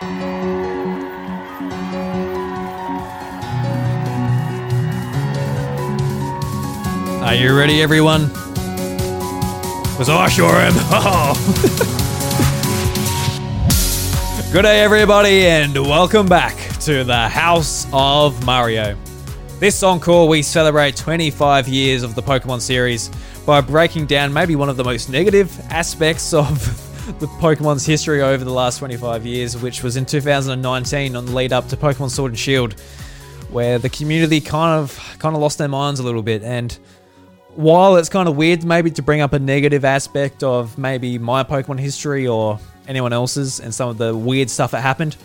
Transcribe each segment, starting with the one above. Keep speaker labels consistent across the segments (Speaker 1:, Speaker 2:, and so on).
Speaker 1: Are you ready, everyone? Because I sure am. Good day, everybody, and welcome back to the House of Mario. This encore, we celebrate 25 years of the Pokemon series by breaking down maybe one of the most negative aspects of the Pokemon's history over the last 25 years, which was in 2019 on the lead up to Pokemon Sword and Shield, where the community kind of kind of lost their minds a little bit and while it's kind of weird maybe to bring up a negative aspect of maybe my Pokemon history or anyone else's and some of the weird stuff that happened,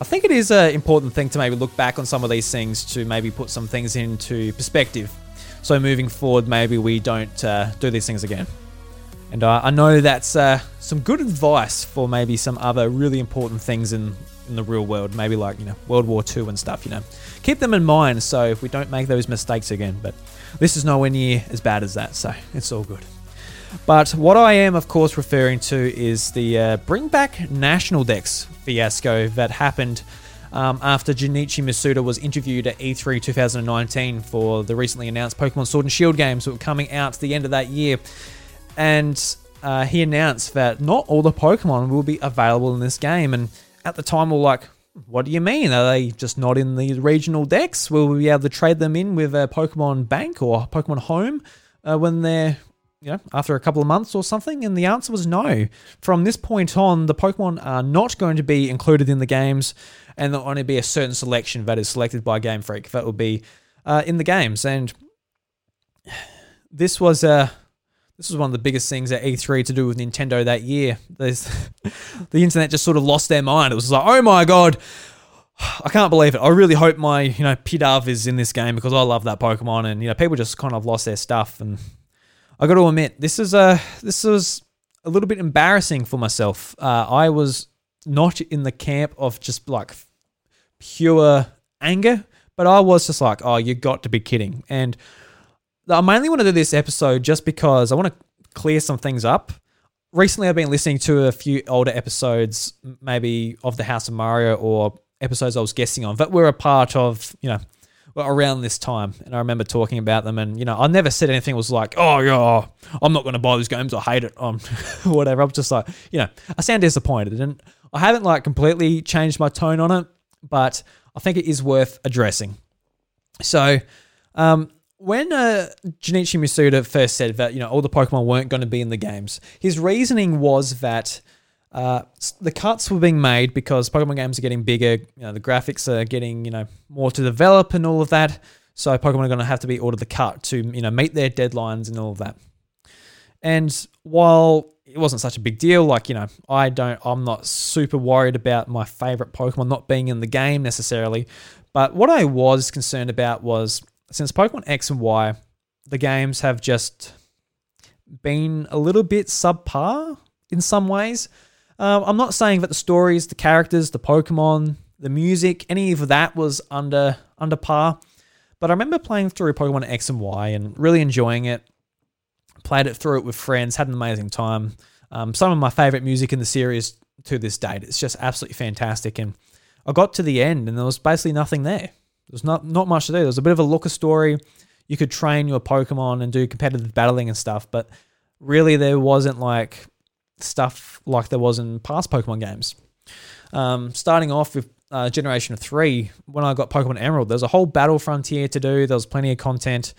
Speaker 1: I think it is an important thing to maybe look back on some of these things to maybe put some things into perspective. So moving forward, maybe we don't uh, do these things again. And uh, I know that's uh, some good advice for maybe some other really important things in, in the real world, maybe like, you know, World War II and stuff, you know. Keep them in mind so if we don't make those mistakes again. But this is nowhere near as bad as that, so it's all good. But what I am, of course, referring to is the uh, Bring Back National Dex fiasco that happened um, after Junichi Masuda was interviewed at E3 2019 for the recently announced Pokemon Sword and Shield games that were coming out at the end of that year. And uh, he announced that not all the Pokemon will be available in this game. And at the time, we are like, what do you mean? Are they just not in the regional dex? Will we be able to trade them in with a Pokemon Bank or Pokemon Home uh, when they're, you know, after a couple of months or something? And the answer was no. From this point on, the Pokemon are not going to be included in the games, and there'll only be a certain selection that is selected by Game Freak that will be uh, in the games. And this was a. This was one of the biggest things at E3 to do with Nintendo that year. There's, the internet just sort of lost their mind. It was like, oh my god, I can't believe it. I really hope my you know Pidove is in this game because I love that Pokemon, and you know people just kind of lost their stuff. And I got to admit, this is a this was a little bit embarrassing for myself. Uh, I was not in the camp of just like pure anger, but I was just like, oh, you got to be kidding, and I mainly want to do this episode just because I want to clear some things up. Recently, I've been listening to a few older episodes, maybe of the House of Mario or episodes I was guessing on that were a part of, you know, around this time. And I remember talking about them, and you know, I never said anything was like, "Oh yeah, I'm not going to buy these games. I hate it." Um, whatever. I'm just like, you know, I sound disappointed, and I haven't like completely changed my tone on it, but I think it is worth addressing. So, um, when uh, Junichi Masuda first said that you know all the Pokemon weren't going to be in the games, his reasoning was that uh, the cuts were being made because Pokemon games are getting bigger. You know, the graphics are getting you know more to develop and all of that. So Pokemon are going to have to be ordered the cut to you know meet their deadlines and all of that. And while it wasn't such a big deal, like you know, I don't, I'm not super worried about my favorite Pokemon not being in the game necessarily. But what I was concerned about was since Pokemon X and Y, the games have just been a little bit subpar in some ways. Um, I'm not saying that the stories, the characters, the Pokemon, the music, any of that was under under par. But I remember playing through Pokemon X and Y and really enjoying it. Played it through it with friends, had an amazing time. Um, some of my favorite music in the series to this date. It's just absolutely fantastic. And I got to the end and there was basically nothing there. There's not not much to do. There's a bit of a Looker story. You could train your Pokemon and do competitive battling and stuff, but really there wasn't like stuff like there was in past Pokemon games. Um, starting off with uh, Generation 3, when I got Pokemon Emerald, there's a whole battle frontier to do. There was plenty of content.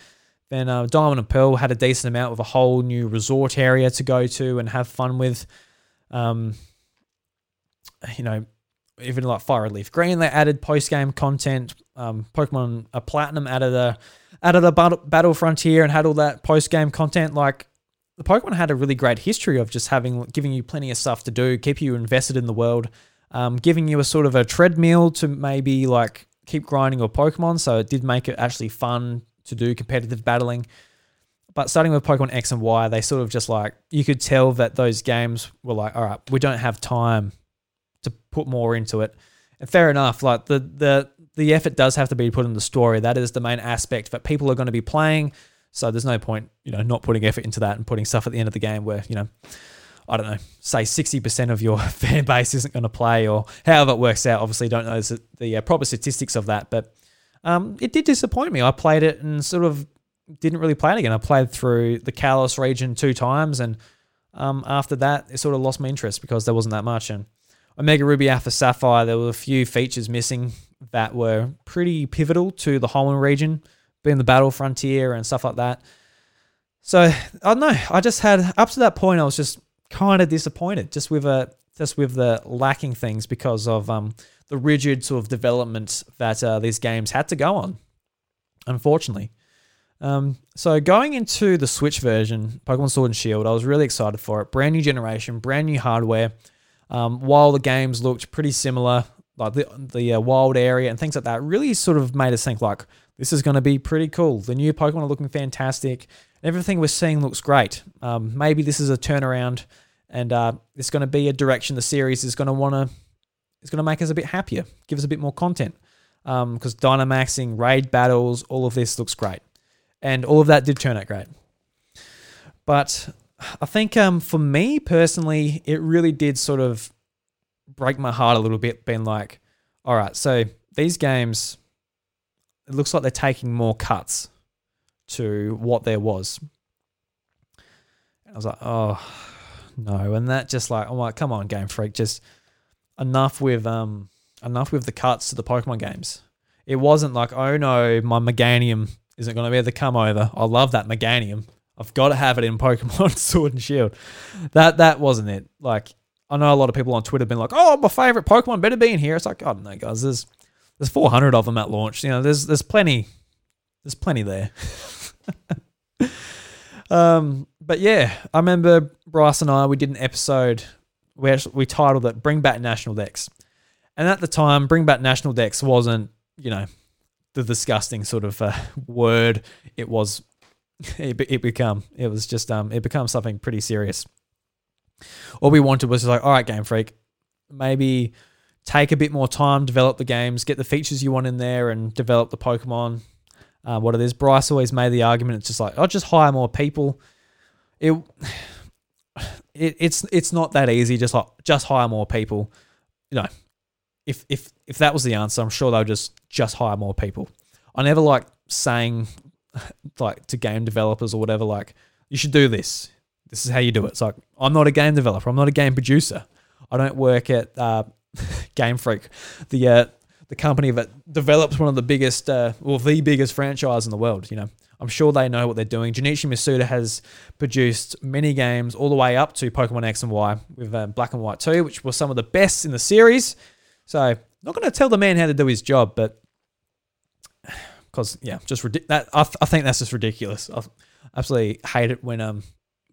Speaker 1: Then uh, Diamond and Pearl had a decent amount with a whole new resort area to go to and have fun with. Um, you know, even like Fire Leaf Green, they added post game content. Um, Pokemon a Platinum out added a added a battle, battle frontier and had all that post game content. Like the Pokemon had a really great history of just having giving you plenty of stuff to do, keep you invested in the world, um, giving you a sort of a treadmill to maybe like keep grinding your Pokemon. So it did make it actually fun to do competitive battling. But starting with Pokemon X and Y, they sort of just like you could tell that those games were like, all right, we don't have time to put more into it. And fair enough, like the the the effort does have to be put in the story. That is the main aspect that people are going to be playing. So there's no point, you know, not putting effort into that and putting stuff at the end of the game where, you know, I don't know, say 60% of your fan base isn't going to play or however it works out. Obviously, don't know the, uh, proper statistics of that, but um, it did disappoint me. I played it and sort of didn't really play it again. I played through the Kalos region two times, and um, after that, it sort of lost my interest because there wasn't that much. And Omega Ruby Alpha Sapphire, there were a few features missing that were pretty pivotal to the Hoenn region, being the battle frontier and stuff like that. So I don't know. I just had up to that point, I was just kind of disappointed, just with a just with the lacking things because of um, the rigid sort of development that uh, these games had to go on. Unfortunately, um, so going into the Switch version, Pokemon Sword and Shield, I was really excited for it. Brand new generation, brand new hardware. Um, while the games looked pretty similar, like the the uh, wild area and things like that, really sort of made us think like this is going to be pretty cool. The new Pokemon are looking fantastic. Everything we're seeing looks great. Um, maybe this is a turnaround, and uh, it's going to be a direction the series is going to want to. It's going to make us a bit happier, give us a bit more content. Because um, Dynamaxing, raid battles, all of this looks great and all of that did turn out great. But I think um, for me personally, it really did sort of break my heart a little bit, being like, all right, so these games, it looks like they're taking more cuts to what there was. I was like, oh no, and that just like, I'm like, come on, Game Freak, just enough with um, enough with the cuts to the Pokemon games. It wasn't like, oh no, my Meganium isn't going to be able to come over. I love that Meganium. I've got to have it in Pokemon Sword and Shield. That that wasn't it. Like I know a lot of people on Twitter have been like, "Oh, my favorite Pokemon better be in here." It's like, I don't know, guys. There's there's 400 of them at launch. You know, there's there's plenty there's plenty there. um, but yeah, I remember Bryce and I we did an episode where we titled it "Bring Back National Dex," and at the time, "Bring Back National Dex" wasn't you know the disgusting sort of uh, word it was it, it become it was just um it becomes something pretty serious. All we wanted was like all right game freak maybe take a bit more time develop the games get the features you want in there and develop the pokemon uh, what it is. Bryce always made the argument it's just like i'll just hire more people. It, it it's it's not that easy just like just hire more people. You know if if if that was the answer, I'm sure they'll just just hire more people. I never like saying like to game developers or whatever like you should do this. This is how you do it. It's like I'm not a game developer. I'm not a game producer. I don't work at uh, Game Freak, the uh, the company that develops one of the biggest uh, or the biggest franchise in the world. You know, I'm sure they know what they're doing. Junichi Masuda has produced many games all the way up to Pokemon X and Y with uh, Black and White 2, which were some of the best in the series. So not going to tell the man how to do his job, but because yeah, just that I, I think that's just ridiculous. I absolutely hate it when um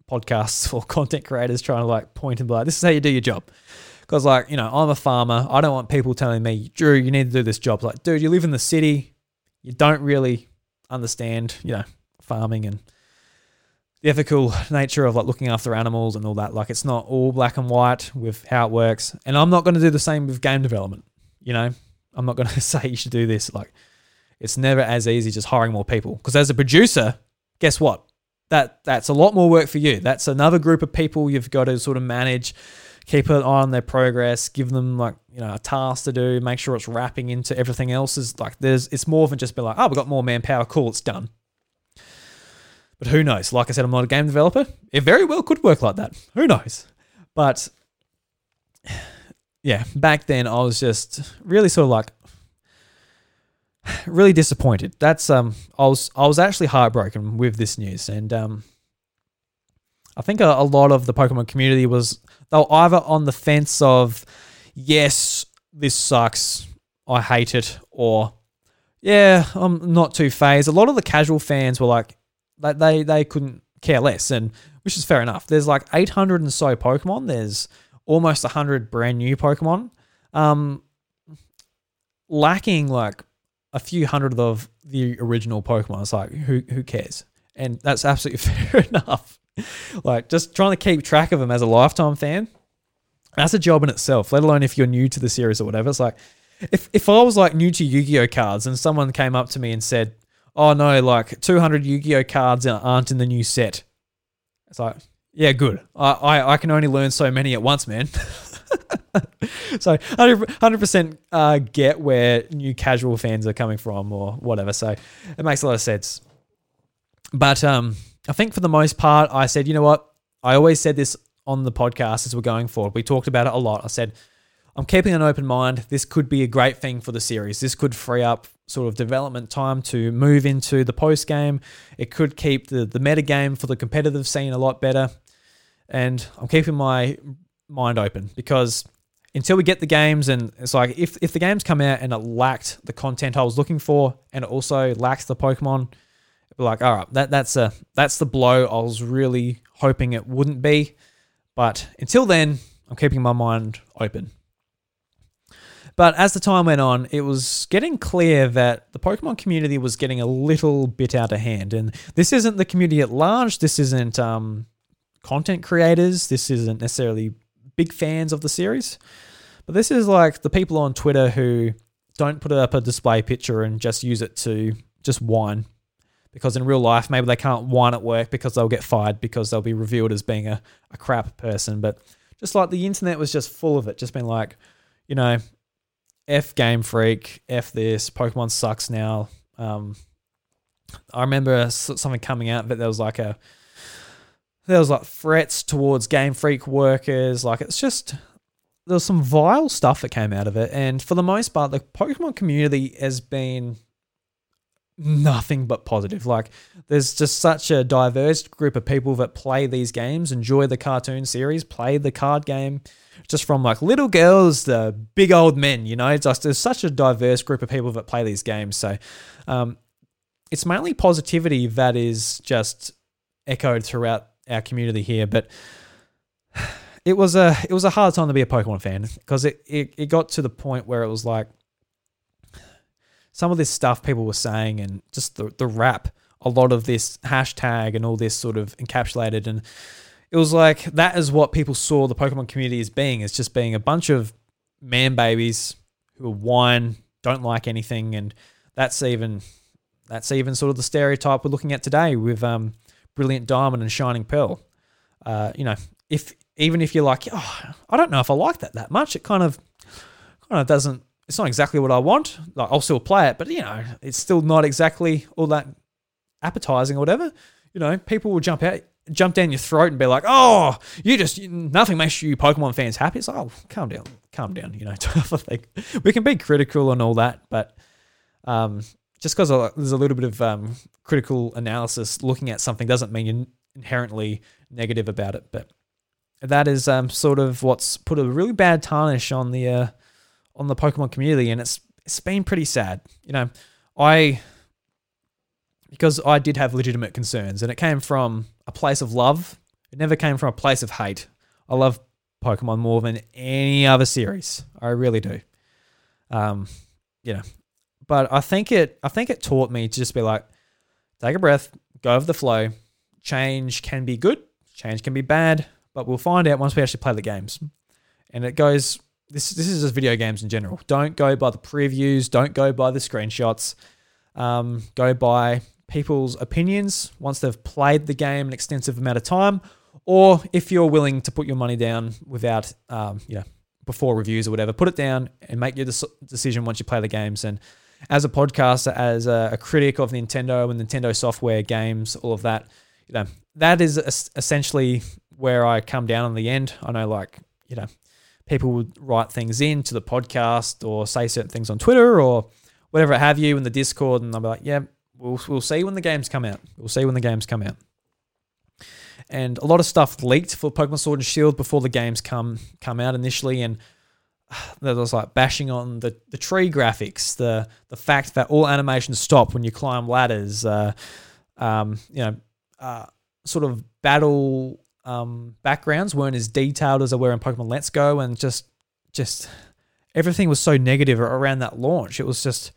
Speaker 1: podcasts or content creators trying to like point and be like, "This is how you do your job." Because like you know, I'm a farmer. I don't want people telling me, "Drew, you need to do this job." Like, dude, you live in the city. You don't really understand, you know, farming and the ethical nature of like looking after animals and all that. Like it's not all black and white with how it works. And I'm not going to do the same with game development. You know, I'm not going to say you should do this. Like it's never as easy just hiring more people. Because as a producer, guess what? That that's a lot more work for you. That's another group of people you've got to sort of manage, keep an eye on their progress, give them like you know a task to do, make sure it's wrapping into everything else. Is like there's it's more than just be like oh we got more manpower, cool, it's done. But who knows? Like I said, I'm not a game developer. It very well could work like that. Who knows? But yeah, back then I was just really sort of like really disappointed. That's um I was I was actually heartbroken with this news and um I think a, a lot of the Pokemon community was they were either on the fence of yes, this sucks, I hate it, or yeah, I'm not too phased. A lot of the casual fans were like, like they they couldn't care less, and which is fair enough. There's like 800 and so Pokemon. There's almost 100 brand new Pokemon. Um, lacking like a few hundred of the original Pokemon. It's like who who cares? And that's absolutely fair enough. like just trying to keep track of them as a lifetime fan. That's a job in itself, let alone if you're new to the series or whatever. It's like if if I was like new to Yu-Gi-Oh cards and someone came up to me and said, oh no, like 200 Yu Gi Oh cards aren't in the new set. It's like, Yeah, good. I, I, I can only learn so many at once, man. so 100 percent uh, get where new casual fans are coming from or whatever. So it makes a lot of sense. But um, I think for the most part, I said, you know what? I always said this on the podcast as we're going forward. We talked about it a lot. I said, I'm keeping an open mind. This could be a great thing for the series. This could free up sort of development time to move into the post game. It could keep the, the meta game for the competitive scene a lot better. And I'm keeping my mind open because until we get the games and it's like if, if the games come out and it lacked the content I was looking for and it also lacks the Pokemon, like, all right, that that's a that's the blow I was really hoping it wouldn't be. But until then, I'm keeping my mind open. But as the time went on, it was getting clear that the Pokemon community was getting a little bit out of hand. And this isn't the community at large. This isn't um, content creators. This isn't necessarily big fans of the series. But this is like the people on Twitter who don't put up a display picture and just use it to just whine. Because in real life, maybe they can't whine at work because they'll get fired because they'll be revealed as being a, a crap person. But just like the internet was just full of it, just being like, you know, F Game Freak, F this, Pokemon sucks now. Um, I remember something coming out that there was like a there was like threats towards Game Freak workers. Like it's just there was some vile stuff that came out of it, and for the most part, the Pokemon community has been nothing but positive. Like there's just such a diverse group of people that play these games, enjoy the cartoon series, play the card game, just from like little girls to big old men. You know, just there's such a diverse group of people that play these games. So um, it's mainly positivity that is just echoed throughout our community here, but. It was a it was a hard time to be a Pokemon fan because it, it, it got to the point where it was like some of this stuff people were saying and just the, the rap, a lot of this hashtag and all this sort of encapsulated. And it was like that is what people saw the Pokemon community as being. It's just being a bunch of man babies who whine, don't like anything. And that's even that's even sort of the stereotype we're looking at today with um, Brilliant Diamond and Shining Pearl. Uh, you know, if even if you're like, oh, I don't know if I like that that much, it kind of kind of doesn't it's not exactly what I want. Like I'll still play it, but you know, it's still not exactly all that appetizing or whatever. You know, people will jump out, jump down your throat and be like, "Oh, you just nothing makes you Pokemon fans happy." It's like, "Oh, calm down, calm down." You know, type of thing. We can be critical and all that, but um, just because there's a little bit of um, critical analysis looking at something doesn't mean you're inherently negative about it. But that is um, sort of what's put a really bad tarnish on the uh, on the Pokemon community, and it's it's been pretty sad. You know, I because I did have legitimate concerns, and it came from a place of love. It never came from a place of hate. I love Pokemon more than any other series. I really do. Um, you know, but I think it I think it taught me to just be like, take a breath, go with the flow. Change can be good, change can be bad, but we'll find out once we actually play the games. And it goes this this is just video games in general. Don't go by the previews. Don't go by the screenshots. Um, go by people's opinions once they've played the game an extensive amount of time, or if you're willing to put your money down without, um, you know, before reviews or whatever, put it down and make your decision once you play the games. And as a podcaster, as a, a critic of Nintendo and Nintendo software, games, all of that, you know, that is essentially where I come down on the end. I know, like, you know, people would write things in to the podcast or say certain things on Twitter or whatever have you in the Discord, and I'll be like, yeah, we'll we'll see when the games come out. We'll see when the games come out. And a lot of stuff leaked for Pokemon Sword and Shield before the games come come out initially, and there was like bashing on the, the tree graphics, the the fact that all animations stop when you climb ladders, uh, um, you know, uh, sort of battle um, backgrounds weren't as detailed as they were in Pokemon Let's Go, and just just everything was so negative around that launch. It was just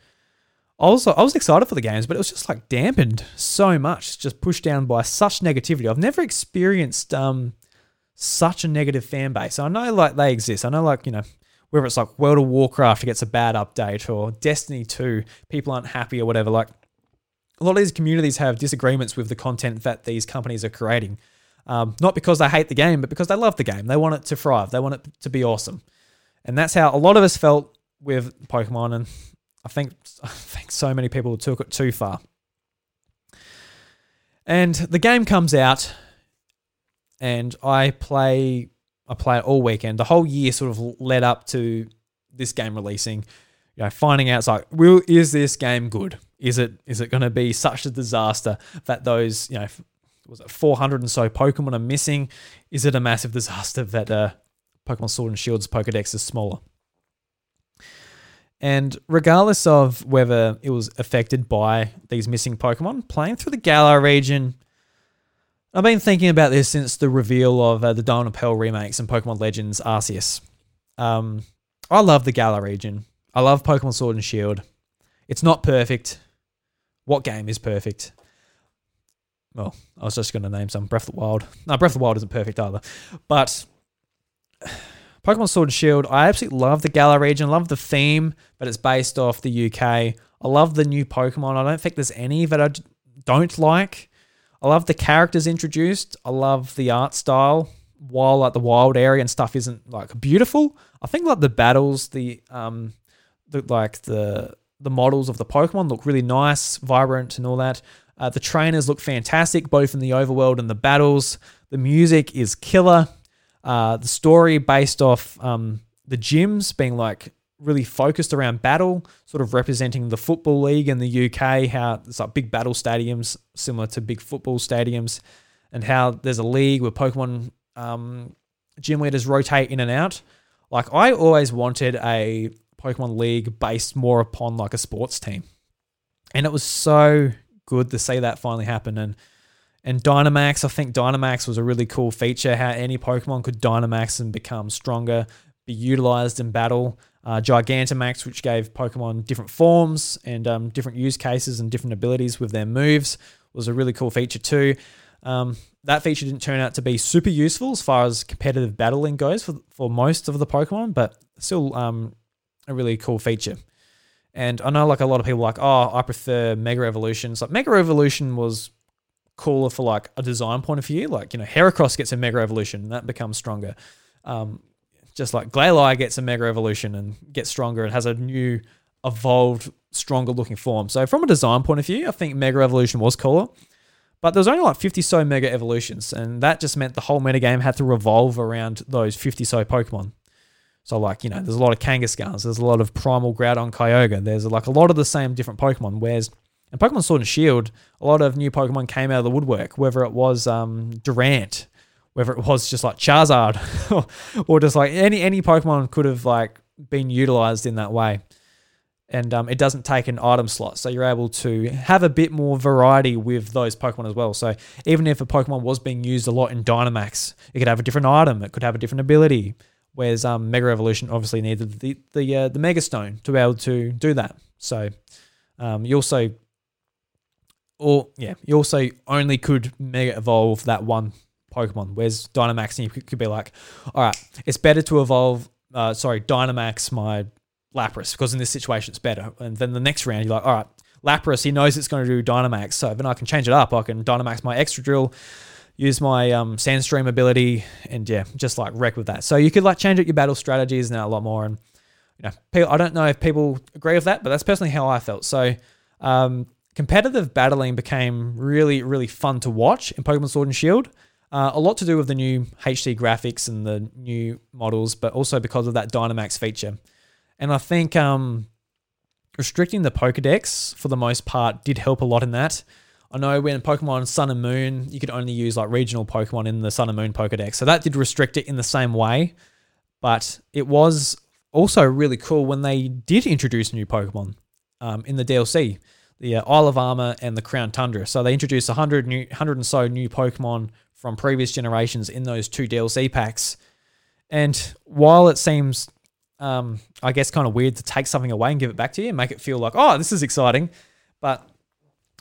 Speaker 1: I was I was excited for the games, but it was just like dampened so much, just pushed down by such negativity. I've never experienced um, such a negative fan base. I know like they exist. I know like you know whether it's like World of Warcraft gets a bad update or Destiny 2, people aren't happy or whatever. Like a lot of these communities have disagreements with the content that these companies are creating. Um, not because they hate the game, but because they love the game. They want it to thrive. They want it to be awesome. And that's how a lot of us felt with Pokemon. And I think I think so many people took it too far. And the game comes out, and I play I play it all weekend. The whole year sort of led up to this game releasing. You know, finding out it's like, will is this game good? Is it is it going to be such a disaster that those you know was it 400 and so Pokemon are missing? Is it a massive disaster that uh, Pokemon Sword and Shield's Pokedex is smaller? And regardless of whether it was affected by these missing Pokemon, playing through the Galar region, I've been thinking about this since the reveal of uh, the Diamond and Pearl remakes and Pokemon Legends Arceus. Um, I love the Galar region. I love Pokemon Sword and Shield. It's not perfect. What game is perfect? Well, I was just going to name some. Breath of the Wild. No, Breath of the Wild isn't perfect either. But Pokemon Sword and Shield, I absolutely love the Galar region. I love the theme, but it's based off the UK. I love the new Pokemon. I don't think there's any that I don't like. I love the characters introduced. I love the art style. While like the wild area and stuff isn't like beautiful, I think like the battles, the um, the like the the models of the Pokemon look really nice, vibrant, and all that. Uh, the trainers look fantastic, both in the overworld and the battles. The music is killer. Uh, the story based off um, the gyms being like really focused around battle, sort of representing the football league in the UK, how it's like big battle stadiums similar to big football stadiums, and how there's a league where Pokemon um, gym leaders rotate in and out. Like I always wanted a Pokemon League based more upon like a sports team, and it was so good to see that finally happen. And and Dynamax, I think Dynamax was a really cool feature. How any Pokemon could Dynamax and become stronger, be utilized in battle. Uh, Gigantamax, which gave Pokemon different forms and um, different use cases and different abilities with their moves, was a really cool feature too. Um, that feature didn't turn out to be super useful as far as competitive battling goes for, for most of the Pokemon, but still um, a really cool feature. And I know like a lot of people like, oh, I prefer Mega Evolutions. Like Mega Evolution was cooler for like a design point of view. Like, you know, Heracross gets a Mega Evolution and that becomes stronger. Um, just like Glalie gets a Mega Evolution and gets stronger and has a new evolved, stronger looking form. So from a design point of view, I think Mega Evolution was cooler. But there was only like 50 so Mega Evolutions, and that just meant the whole metagame had to revolve around those 50 so Pokemon. So like, you know, there's a lot of Kangaskhans, there's a lot of Primal Groudon Kyogre, there's like a lot of the same different Pokemon, whereas in Pokemon Sword and Shield, a lot of new Pokemon came out of the woodwork, whether it was um, Durant, whether it was just like Charizard, or just like any any Pokemon could have like been utilized in that way. And um, it doesn't take an item slot, so you're able to have a bit more variety with those Pokemon as well. So even if a Pokemon was being used a lot in Dynamax, it could have a different item, it could have a different ability. Whereas um, Mega Evolution obviously needed the the uh, the Mega Stone to be able to do that. So um, you also, or yeah, you also only could Mega Evolve that one Pokemon. Where's Dynamax, And you could, be like, all right, it's better to evolve. Uh, sorry, Dynamax my Lapras because in this situation it's better. And then the next round you're like, all right, Lapras, he knows it's going to do Dynamax, so then I can change it up. I can Dynamax my Excadrill, use my um, Sandstream ability, and yeah, just like wreck with that. So you could like change up your battle strategies now a lot more. And you know, I don't know if people agree with that, but that's personally how I felt. So um, competitive battling became really, really fun to watch in Pokemon Sword and Shield. Uh, a lot to do with the new HD graphics and the new models, but also because of that Dynamax feature. And I think um, restricting the Pokedex for the most part did help a lot in that. I know when Pokemon Sun and Moon, you could only use like regional Pokemon in the Sun and Moon Pokedex. So that did restrict it in the same way. But it was also really cool when they did introduce new Pokemon um, in the DLC, the uh, Isle of Armor and the Crown Tundra. So they introduced 100, new, 100 and so new Pokemon from previous generations in those two DLC packs. And while it seems, um, I guess, kind of weird to take something away and give it back to you and make it feel like, oh, this is exciting, but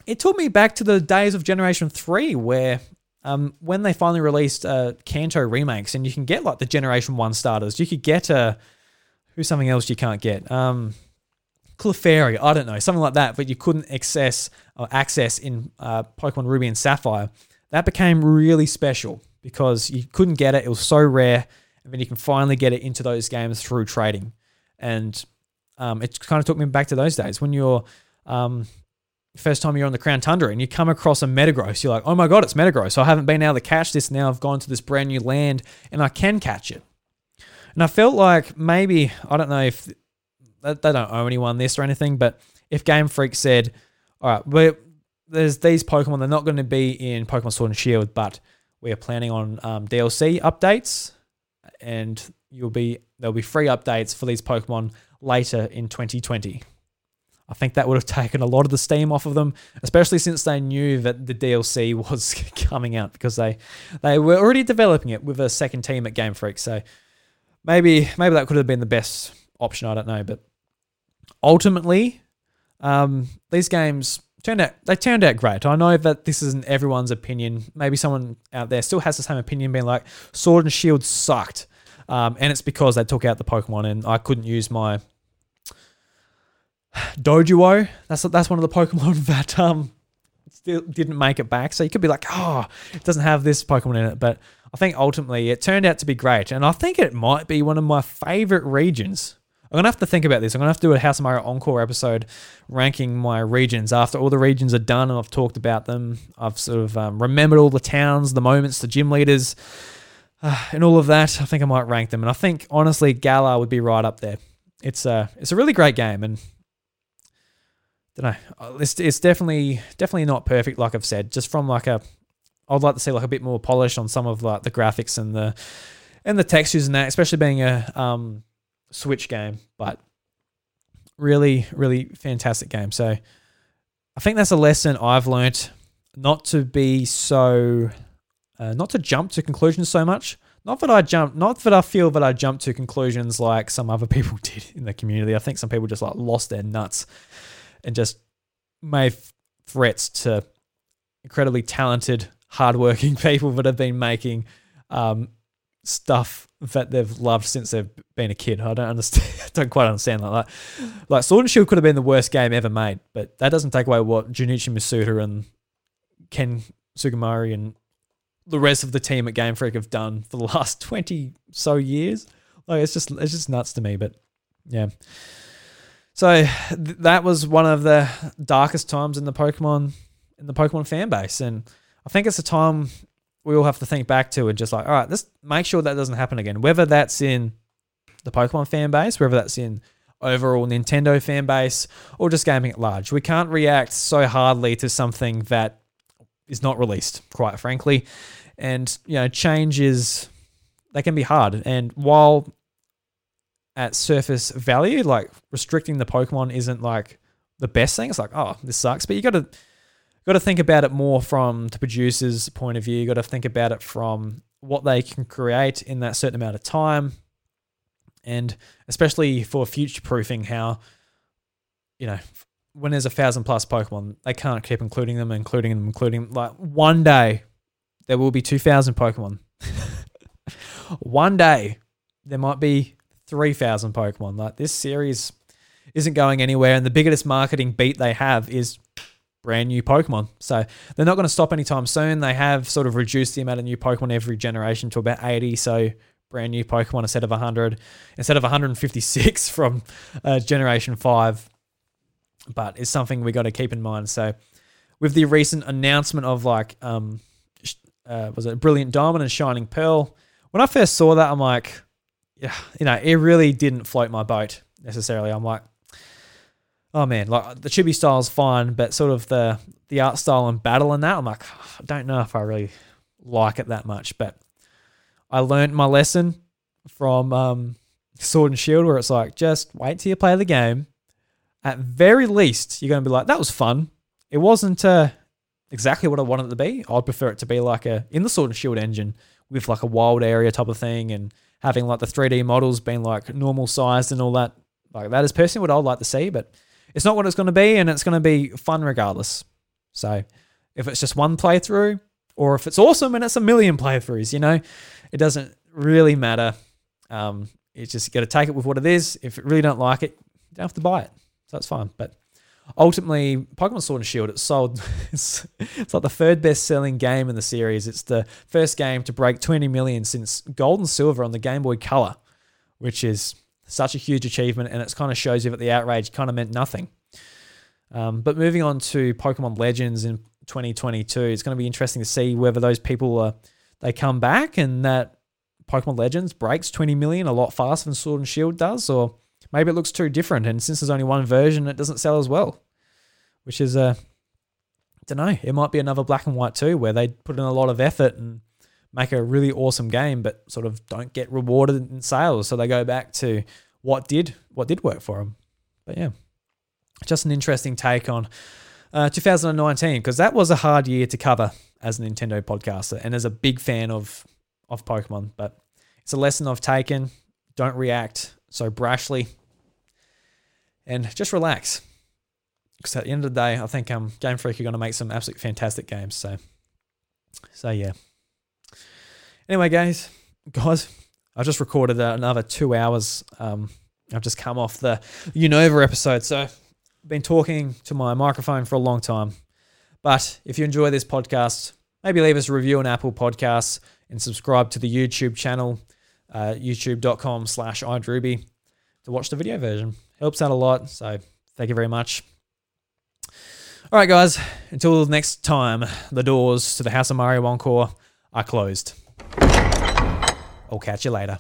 Speaker 1: it took me back to the days of Generation 3 where um, when they finally released uh, Kanto remakes and you can get like the Generation 1 starters, you could get a. Uh, who's something else you can't get? Um, Clefairy, I don't know, something like that, but you couldn't access or access in uh, Pokemon Ruby and Sapphire. That became really special because you couldn't get it. It was so rare. And then you can finally get it into those games through trading. And um, it kind of took me back to those days when you're um, first time you're on the Crown Tundra and you come across a Metagross. You're like, oh my God, it's Metagross. I haven't been able to catch this. Now I've gone to this brand new land and I can catch it. And I felt like maybe, I don't know if they don't owe anyone this or anything, but if Game Freak said, all right, we're, there's these Pokemon, they're not going to be in Pokemon Sword and Shield, but we're planning on um, DLC updates and you'll be there'll be free updates for these Pokemon later in 2020. I think that would have taken a lot of the steam off of them, especially since they knew that the DLC was coming out because they they were already developing it with a second team at Game Freak. So maybe maybe that could have been the best option. I don't know, but ultimately, um, these games turned out they turned out great. I know that this isn't everyone's opinion. Maybe someone out there still has the same opinion, being like Sword and Shield sucked, um, and it's because they took out the Pokemon and I couldn't use my Doduo. That's that's one of the Pokemon that um still didn't make it back. So you could be like, oh, it doesn't have this Pokemon in it. But I think ultimately it turned out to be great, and I think it might be one of my favorite regions. I'm gonna have to think about this. I'm gonna have to do a House of Mario Encore episode ranking my regions after all the regions are done and I've talked about them. I've sort of um, remembered all the towns, the moments, the gym leaders, uh, and all of that. I think I might rank them, and I think honestly, Galar would be right up there. It's a it's a really great game, and don't know. Uh, it's, it's definitely definitely not perfect, like I've said. Just from like a, I'd like to see like a bit more polish on some of like the graphics and the and the textures and that, especially being a um, Switch game. But really, really fantastic game. So I think that's a lesson I've learnt not to be so, uh, not to jump to conclusions so much. Not that I jump, not that I feel that I jump to conclusions like some other people did in the community. I think some people just like lost their nuts and just made threats to incredibly talented, hardworking people that have been making um, stuff that they've loved since they've been a kid. I don't understand. I don't quite understand like that. Like Sword and Shield could have been the worst game ever made, but that doesn't take away what Junichi Masuda and Ken Sugimori and the rest of the team at Game Freak have done for the last twenty so years. Like it's just it's just nuts to me. But yeah. So th- that was one of the darkest times in the Pokemon in the Pokemon fan base, and I think it's a time we all have to think back to and just like, all right, let's make sure that doesn't happen again. Whether that's in the Pokemon fan base, whether that's in overall Nintendo fan base, or just gaming at large, we can't react so hardly to something that is not released, quite frankly. And you know, changes they can be hard. And while at surface value, like restricting the Pokemon isn't like the best thing. It's like, oh, this sucks. But you got to got to think about it more from the producer's point of view. You got to think about it from what they can create in that certain amount of time, and especially for future proofing, how you know when there's a thousand plus Pokemon, they can't keep including them, including them, including them. like one day there will be two thousand Pokemon. one day there might be 3,000 Pokemon. Like this series isn't going anywhere, and the biggest marketing beat they have is brand new Pokemon. So they're not going to stop anytime soon. They have sort of reduced the amount of new Pokemon every generation to about 80. So brand new Pokemon instead of 100, instead of 156 from uh, Generation 5. But it's something we got to keep in mind. So with the recent announcement of like, um, uh, was it Brilliant Diamond and Shining Pearl? When I first saw that, I'm like, yeah, you know, it really didn't float my boat necessarily. I'm like, oh man, like the chibi style is fine, but sort of the the art style and battle and that, I'm like, I don't know if I really like it that much. But I learned my lesson from um, Sword and Shield, where it's like, just wait till you play the game. At very least, you're going to be like, that was fun. It wasn't uh, exactly what I wanted it to be. I'd prefer it to be like a in the Sword and Shield engine with like a wild area type of thing and having like the 3D models being like normal sized and all that. Like that is personally what I'd like to see, but it's not what it's going to be, and it's going to be fun regardless. So if it's just one playthrough, or if it's awesome and it's a million playthroughs, you know, it doesn't really matter. Um, it's just got to take it with what it is. If you really don't like it, you don't have to buy it. So that's fine. But ultimately, Pokemon Sword and Shield, it sold, it's, it's like the third best selling game in the series. It's the first game to break 20 million since Gold and Silver on the Game Boy Color, which is such a huge achievement. And it kind of shows you that the outrage kind of meant nothing. Um, but moving on to Pokemon Legends in 2022, it's going to be interesting to see whether those people are, they come back and that Pokemon Legends breaks 20 million a lot faster than Sword and Shield does, or maybe it looks too different. And since there's only one version, it doesn't sell as well, which is a, uh, I don't know, it might be another black and white too, where they put in a lot of effort and make a really awesome game, but sort of don't get rewarded in sales. So they go back to what did what did work for them. But yeah, just an interesting take on uh, 2019 because that was a hard year to cover as a Nintendo podcaster and as a big fan of of Pokemon. But it's a lesson I've taken. Don't react so brashly, and just relax. Because at the end of the day, I think um, Game Freak are going to make some absolutely fantastic games. So, so yeah. Anyway, guys, guys, I just recorded another two hours. Um, I've just come off the Unova episode, so I've been talking to my microphone for a long time. But if you enjoy this podcast, maybe leave us a review on Apple Podcasts and subscribe to the YouTube channel, uh, youtube.com slash iDruby to watch the video version. Helps out a lot, so thank you very much. All right, guys, until next time, the doors to the House of Mario Encore are closed. I'll catch you later.